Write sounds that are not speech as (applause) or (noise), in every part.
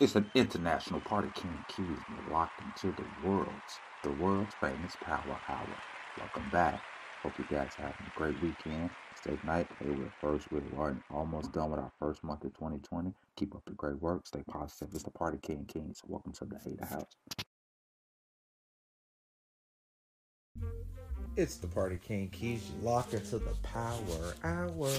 It's an international party King Keys locked into the world's, the world's famous Power Hour. Welcome back. Hope you guys are having a great weekend. Stay night. Hey, we're first. We're Martin. Almost done with our first month of 2020. Keep up the great work. Stay positive. It's the Party King Kings. Welcome to the Hater House. It's the Party King Keys. Locked into the Power Hour.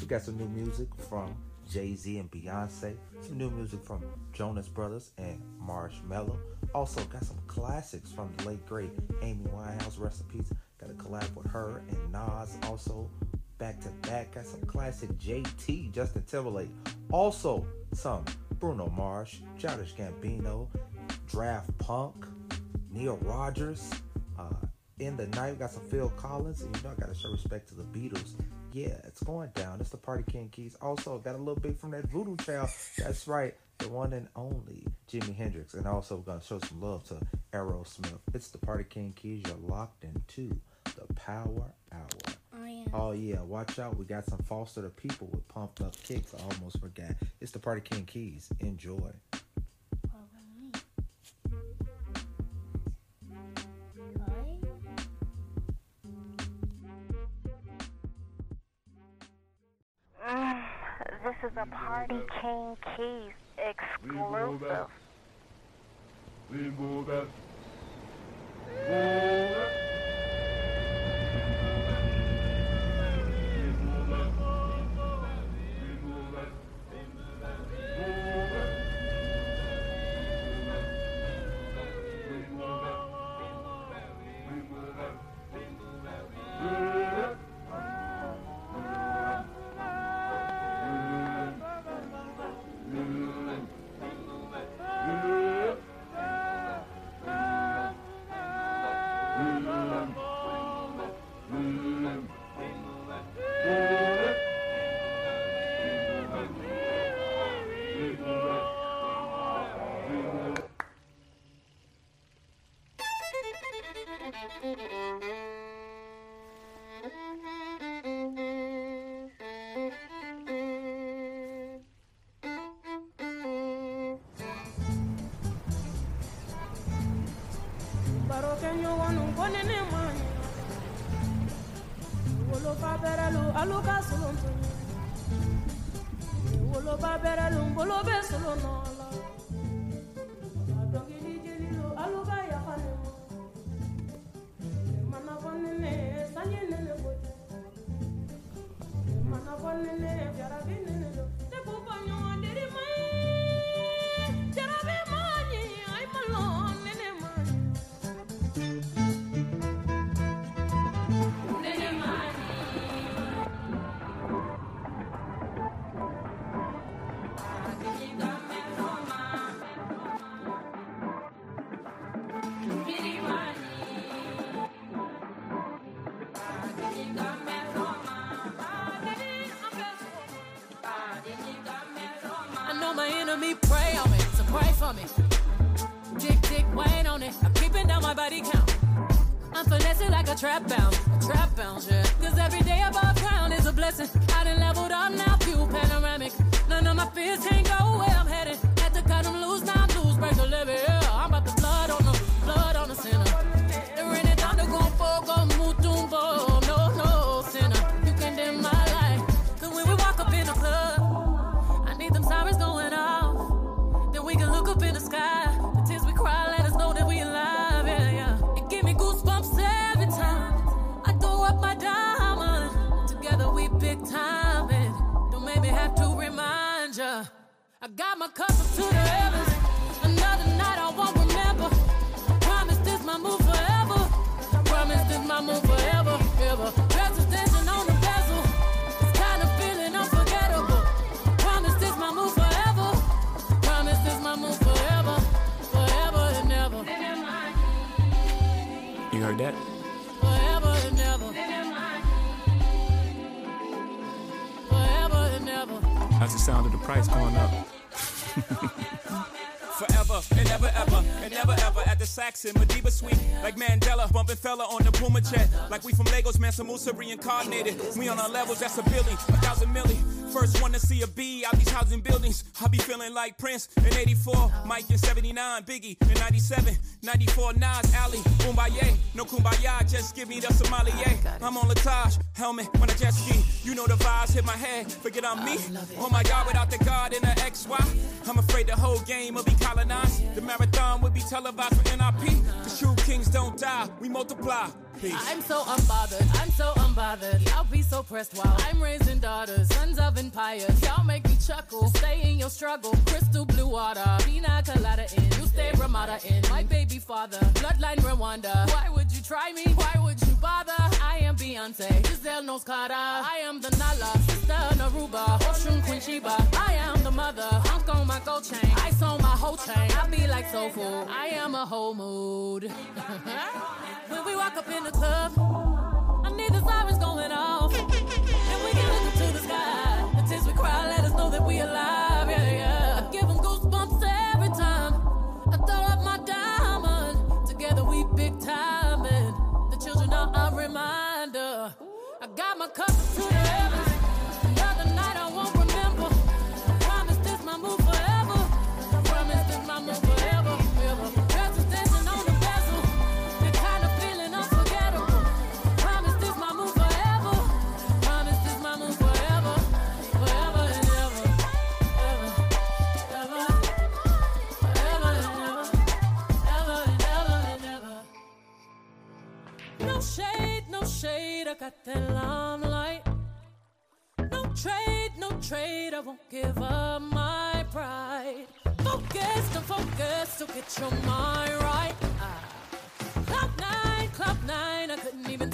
We got some new music from Jay Z and Beyonce. Some new music from Jonas Brothers and Marshmello. Also got some classics from the late great Amy Winehouse recipes. Got a collab with her and Nas. Also back to back. Got some classic JT Justin Timberlake. Also some Bruno Mars, Childish Gambino, Daft Punk, Nile Rodgers. Uh, in the night, got some Phil Collins, and you know I gotta show respect to the Beatles. Yeah, it's going down. It's the Party King Keys. Also, got a little bit from that Voodoo Child. That's right, the one and only Jimi Hendrix. And also, we're gonna show some love to Aerosmith. It's the Party King Keys. You're locked into the Power Hour. Oh yeah. Oh yeah, watch out. We got some Foster the People with pumped up kicks. I almost forgot. It's the Party King Keys. Enjoy. Mm, this is a Party King Keys exclusive. Finessing like my cup up to the heavens. Another night I won't remember. I promise this my move forever. I promise this my move forever, ever. Dress attention on the bezel. This kind of feeling unforgettable. Promise this my move forever. Promise this my move forever, forever and ever. You heard that? Forever and ever. Forever and ever. That's the sound of the price going up. At Madiba Suite. Like Mandela, bumping fella on the Puma jet. Like we from Lagos, Mansa Musa reincarnated. We on our levels, that's a billy, a thousand milli. First one to see a B out these housing buildings. I be feeling like Prince in 84, Mike in 79, Biggie in 97, 94, Nas, Ali, Kumbaya. No Kumbaya, just give me the sommelier. I'm on Latage, helmet when I jet ski. You know the vibes hit my head, forget I'm me. Oh my God, without the God and the XY. I'm afraid the whole game will be colonized. The marathon will be televised for NIP. The true kings don't die, we multiply. Peace. I'm so unbothered, I'm so unbothered. Y'all be so pressed while I'm raising daughters, sons of empires. Y'all make me chuckle, stay in your struggle. Crystal blue water, pina colada in. You stay Ramada in. My baby father, bloodline Rwanda. Why would you try me? Why would you bother? Beyonce, Giselle Knowles-Carter. I am the Nala, sister Naruba, Oshun Queen Sheba. I am the mother, Hunk on my gold chain. I on my whole chain. I be like soul food. I am a whole mood. (laughs) when we walk up in the club, I need the sirens going my cup to the heavens. The other night I won't remember. I promise this my move forever. I promise this my move forever. forever. Presents won't give up my pride. Focus, don't focus, so get your mind right. Ah. Cloud nine, cloud nine, I couldn't even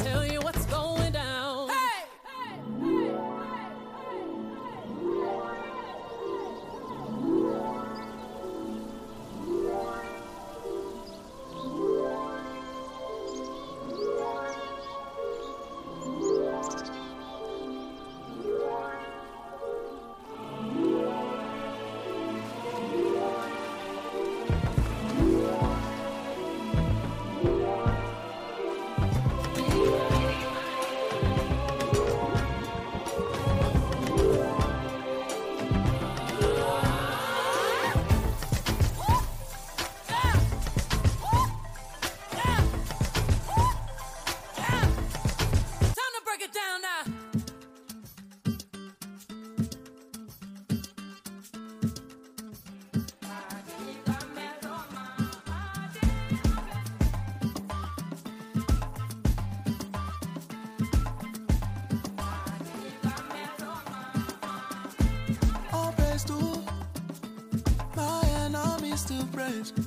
enemies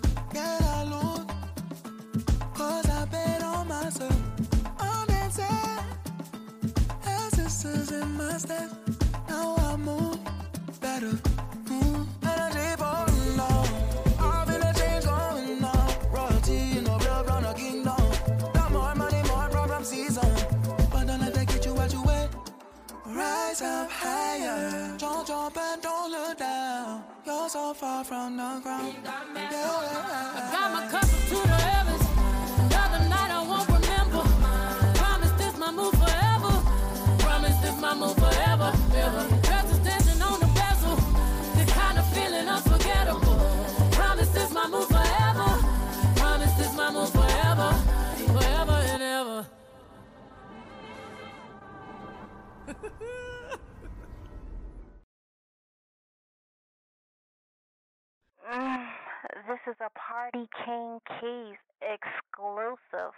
the ground. Yeah. King Keys exclusive.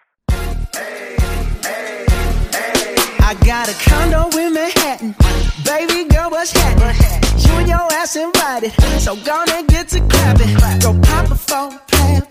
I got a condo in Manhattan. Baby girl, what's happening? You and your ass invited. So gonna get to clapping. Go pop a plan. Pop,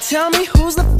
Tell me who's the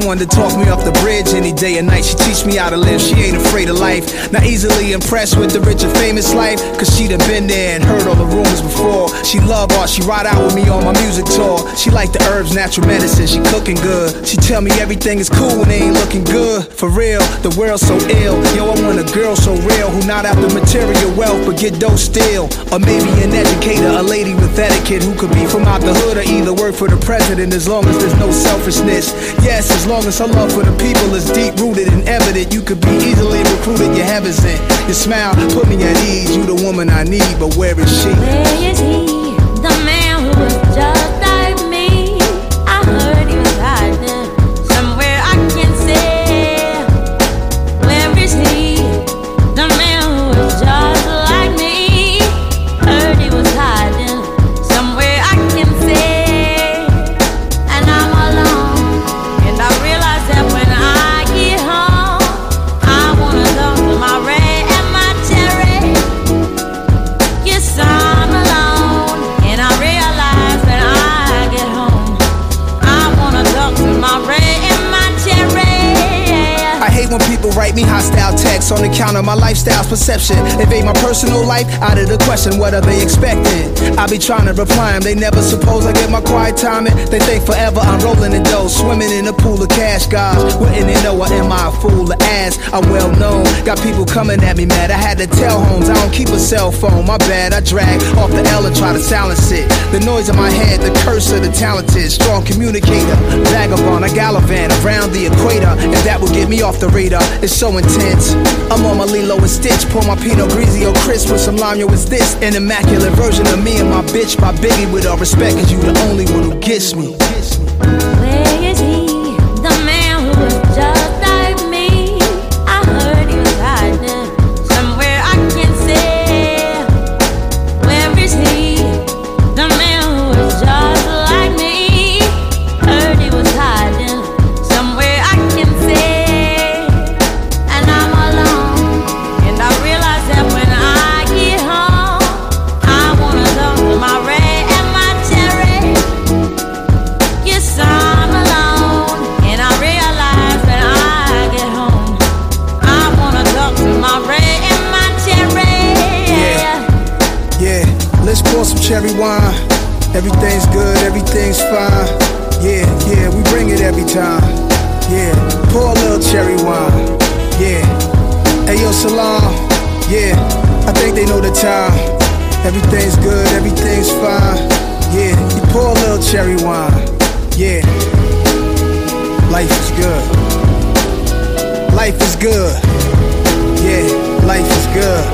Someone to talk me off the bridge any day and night. She teach me how to live, she ain't afraid of life. Not easily impressed with the rich and famous life, cause she done been there and heard all the rumors before. She love art, she ride out with me on my music tour. She like the herbs, natural medicine, she cooking good. She tell me everything is cool when they ain't looking good. For real, the world's so ill. Yo, I want a girl so real who not after material wealth but get dough still. Or maybe an educator, a lady with etiquette who could be from out the hood or either work for the president as long as there's no selfishness. Yes, as long as her love for the people is deep rooted and evident, you could be easily recruited. Your heavens in. Your smile put me at ease. You the woman I need, but where is she? Where is he? Hostile on my lifestyle's perception. Invade my personal life out of the question, what are they expecting? I be trying to reply them, they never suppose I get my quiet timing. They think forever I'm rolling in dough, swimming in a pool of cash, guys. Wouldn't they know I am I a fool to ask? I'm well known, got people coming at me mad. I had to tell homes I don't keep a cell phone, my bad. I drag off the L and try to silence it. The noise in my head, the curse of the talented, strong communicator, vagabond, I gallivant around the equator, and that will get me off the radar. It's so intense. I'm on my Lilo and Stitch, pour my Pinot Grigio crisp with some lime. Yo, is this an immaculate version of me and my bitch? By Biggie, with all respect, cause you the only one who gets me. Good. Life is good. Yeah, life is good.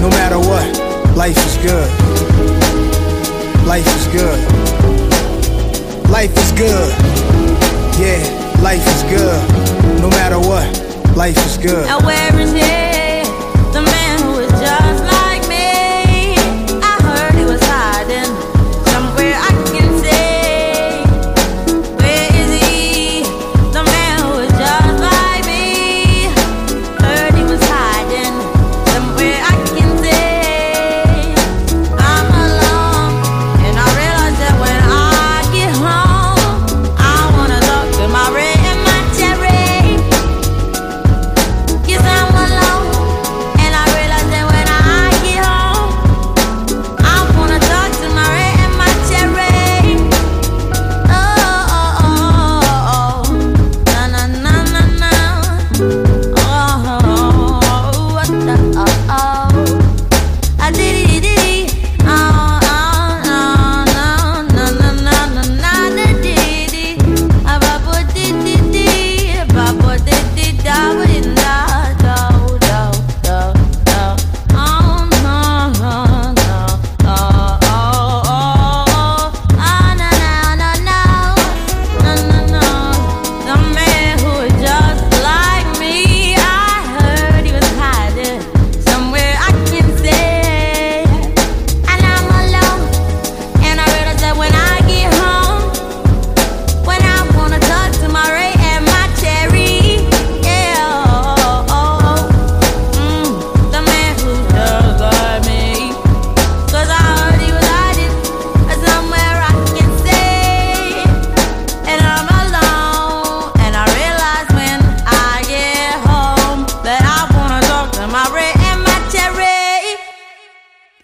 No matter what, life is good. Life is good. Life is good. Yeah, life is good. No matter what, life is good. Where is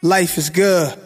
Life is good.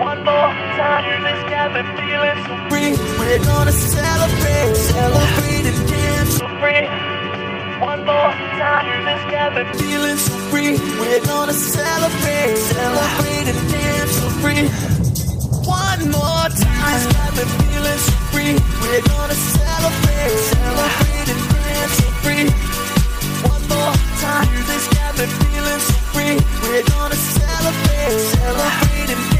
One more time. Got me feeling so free. We're gonna celebrate. Celebrate and dance so free. One more time. Got me feeling so free. We're gonna celebrate. Celebrate and dance so free. One more time. Got me feeling so free. We're gonna celebrate. Celebrate and dance so free. One more time. Got me feeling so free. We're gonna celebrate. Celebrate and dance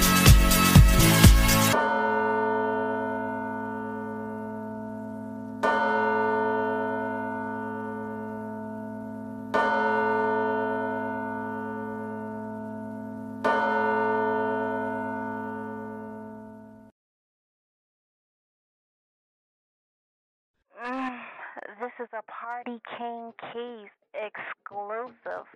A Party King Keys exclusive.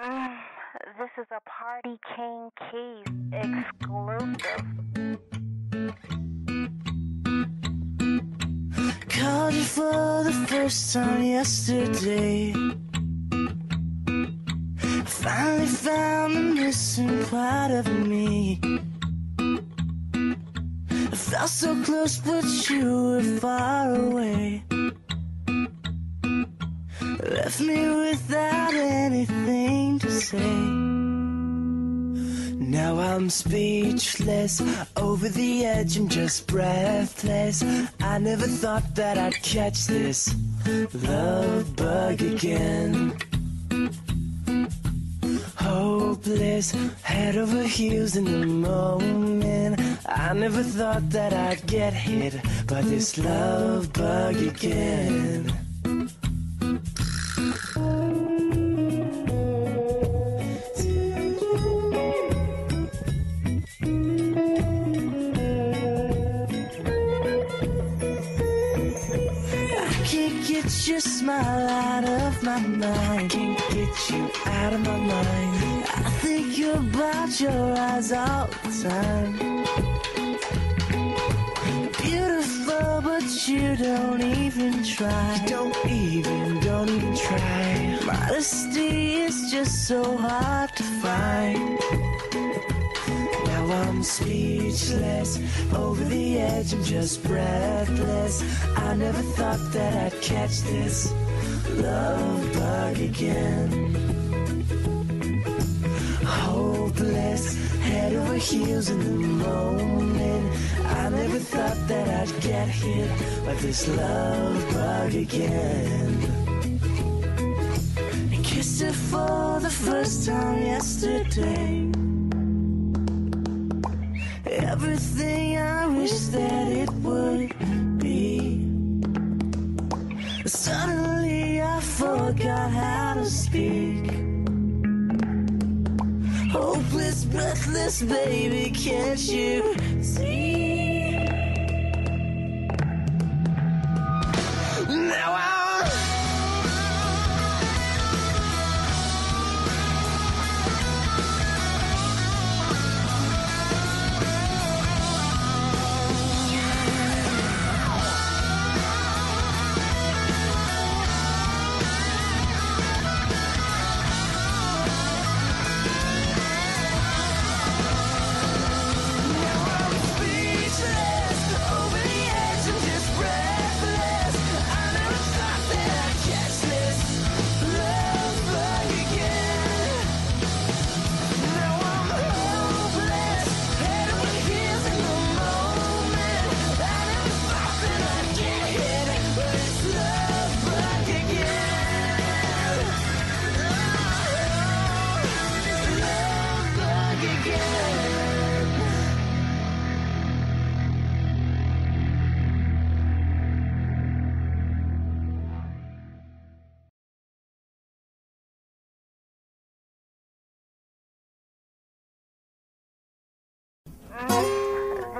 Mm, this is a Party King Keys exclusive. Called you for the first time yesterday. Finally found the missing part of me. I felt so close, but you were far away. Left me without anything to say. Now I'm speechless, over the edge, I'm just breathless. I never thought that I'd catch this love bug again. Hopeless, head over heels in the moment. I never thought that I'd get hit by this love bug again. Smile out of my mind. Can't get you out of my mind. I think about your eyes all the time. Beautiful, but you don't even try. You don't even, don't even try. Modesty is just so hard to find. I'm speechless, over the edge, I'm just breathless. I never thought that I'd catch this love bug again. Hopeless, head over heels in the moment. I never thought that I'd get hit by this love bug again. Kissed her for the first time yesterday. Everything I wish that it would be. Suddenly I forgot how to speak. Hopeless, breathless, baby, can't you see? Now I'm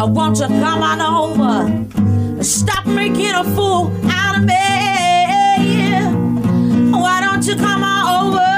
I want you to come on over. Stop making a fool out of me. Why don't you come on over,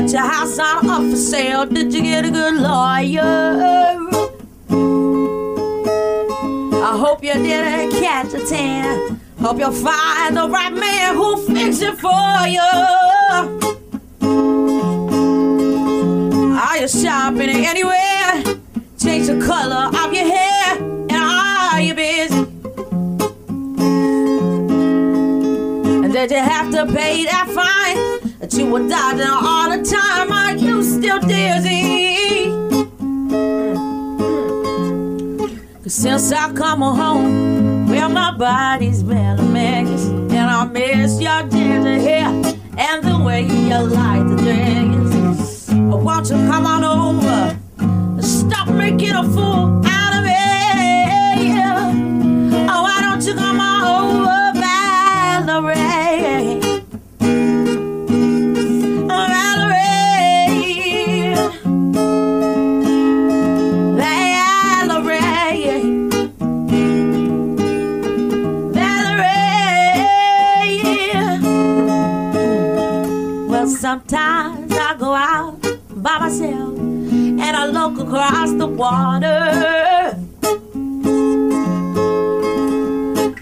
Put your house on up for sale. Did you get a good lawyer? I hope you didn't catch a tan. Hope you'll find the right man who'll fix it for you. Are you shopping anywhere? Change the color of your hair. And are you busy? And did you have to pay that fine? You were dodging all the time. Are you still dizzy? Cause since I come home, well, my body's mess, And I miss your ginger hair and the way you like the dragons. Oh, won't you come on over and stop making a fool? Sometimes I go out by myself and I look across the water.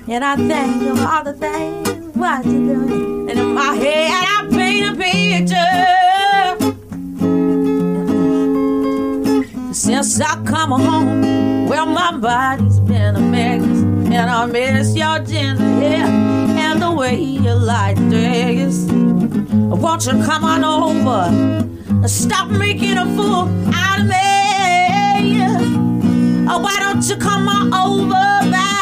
And I think of all the things what you doing. And in my head I paint a picture. Since I come home, well my body's been a mess. And I miss your gentle hair and the way you like this. Won't you come on over? Stop making a fool out of me. Oh, why don't you come on over? Back?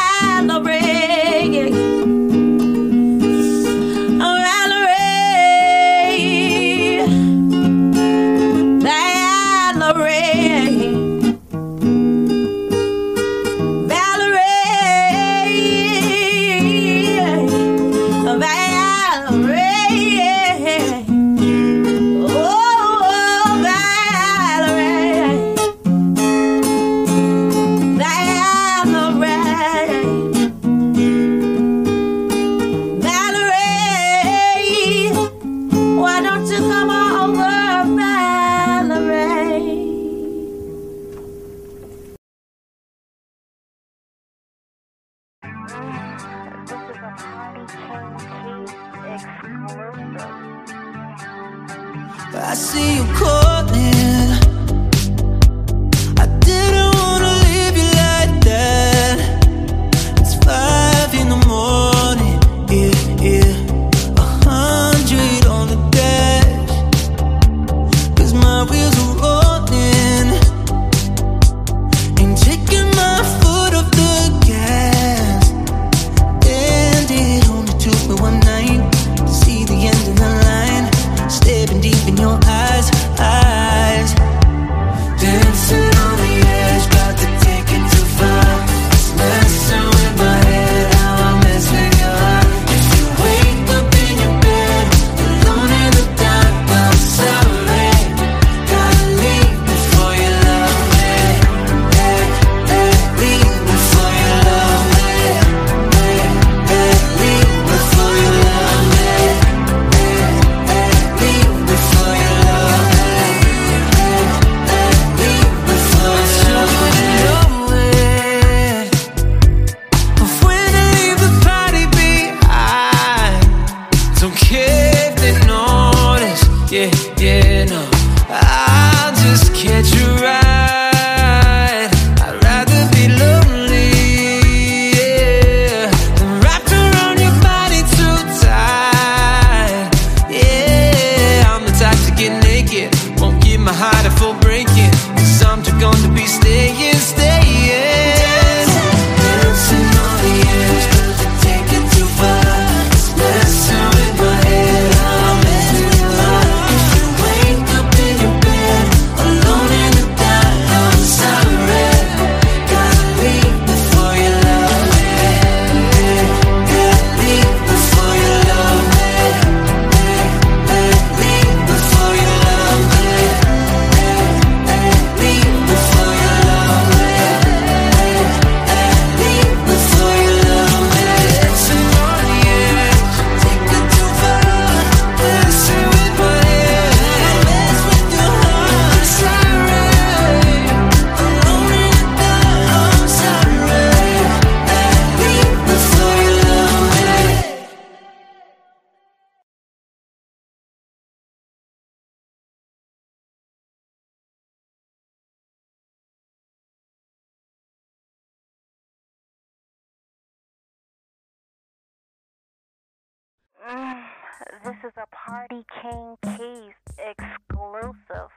(sighs) This is a Party King Keys exclusive.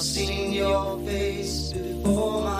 I've seen your face before my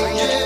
Yeah.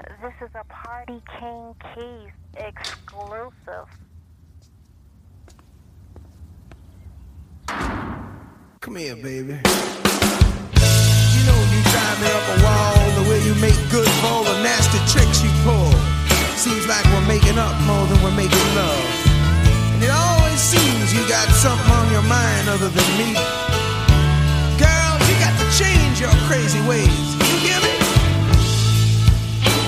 This is a Party King Keys exclusive. Come here, baby. You know you drive me up a wall the way you make good for the nasty tricks you pull. Seems like we're making up more than we're making love. And it always seems you got something on your mind other than me. Girl, you got to change your crazy ways.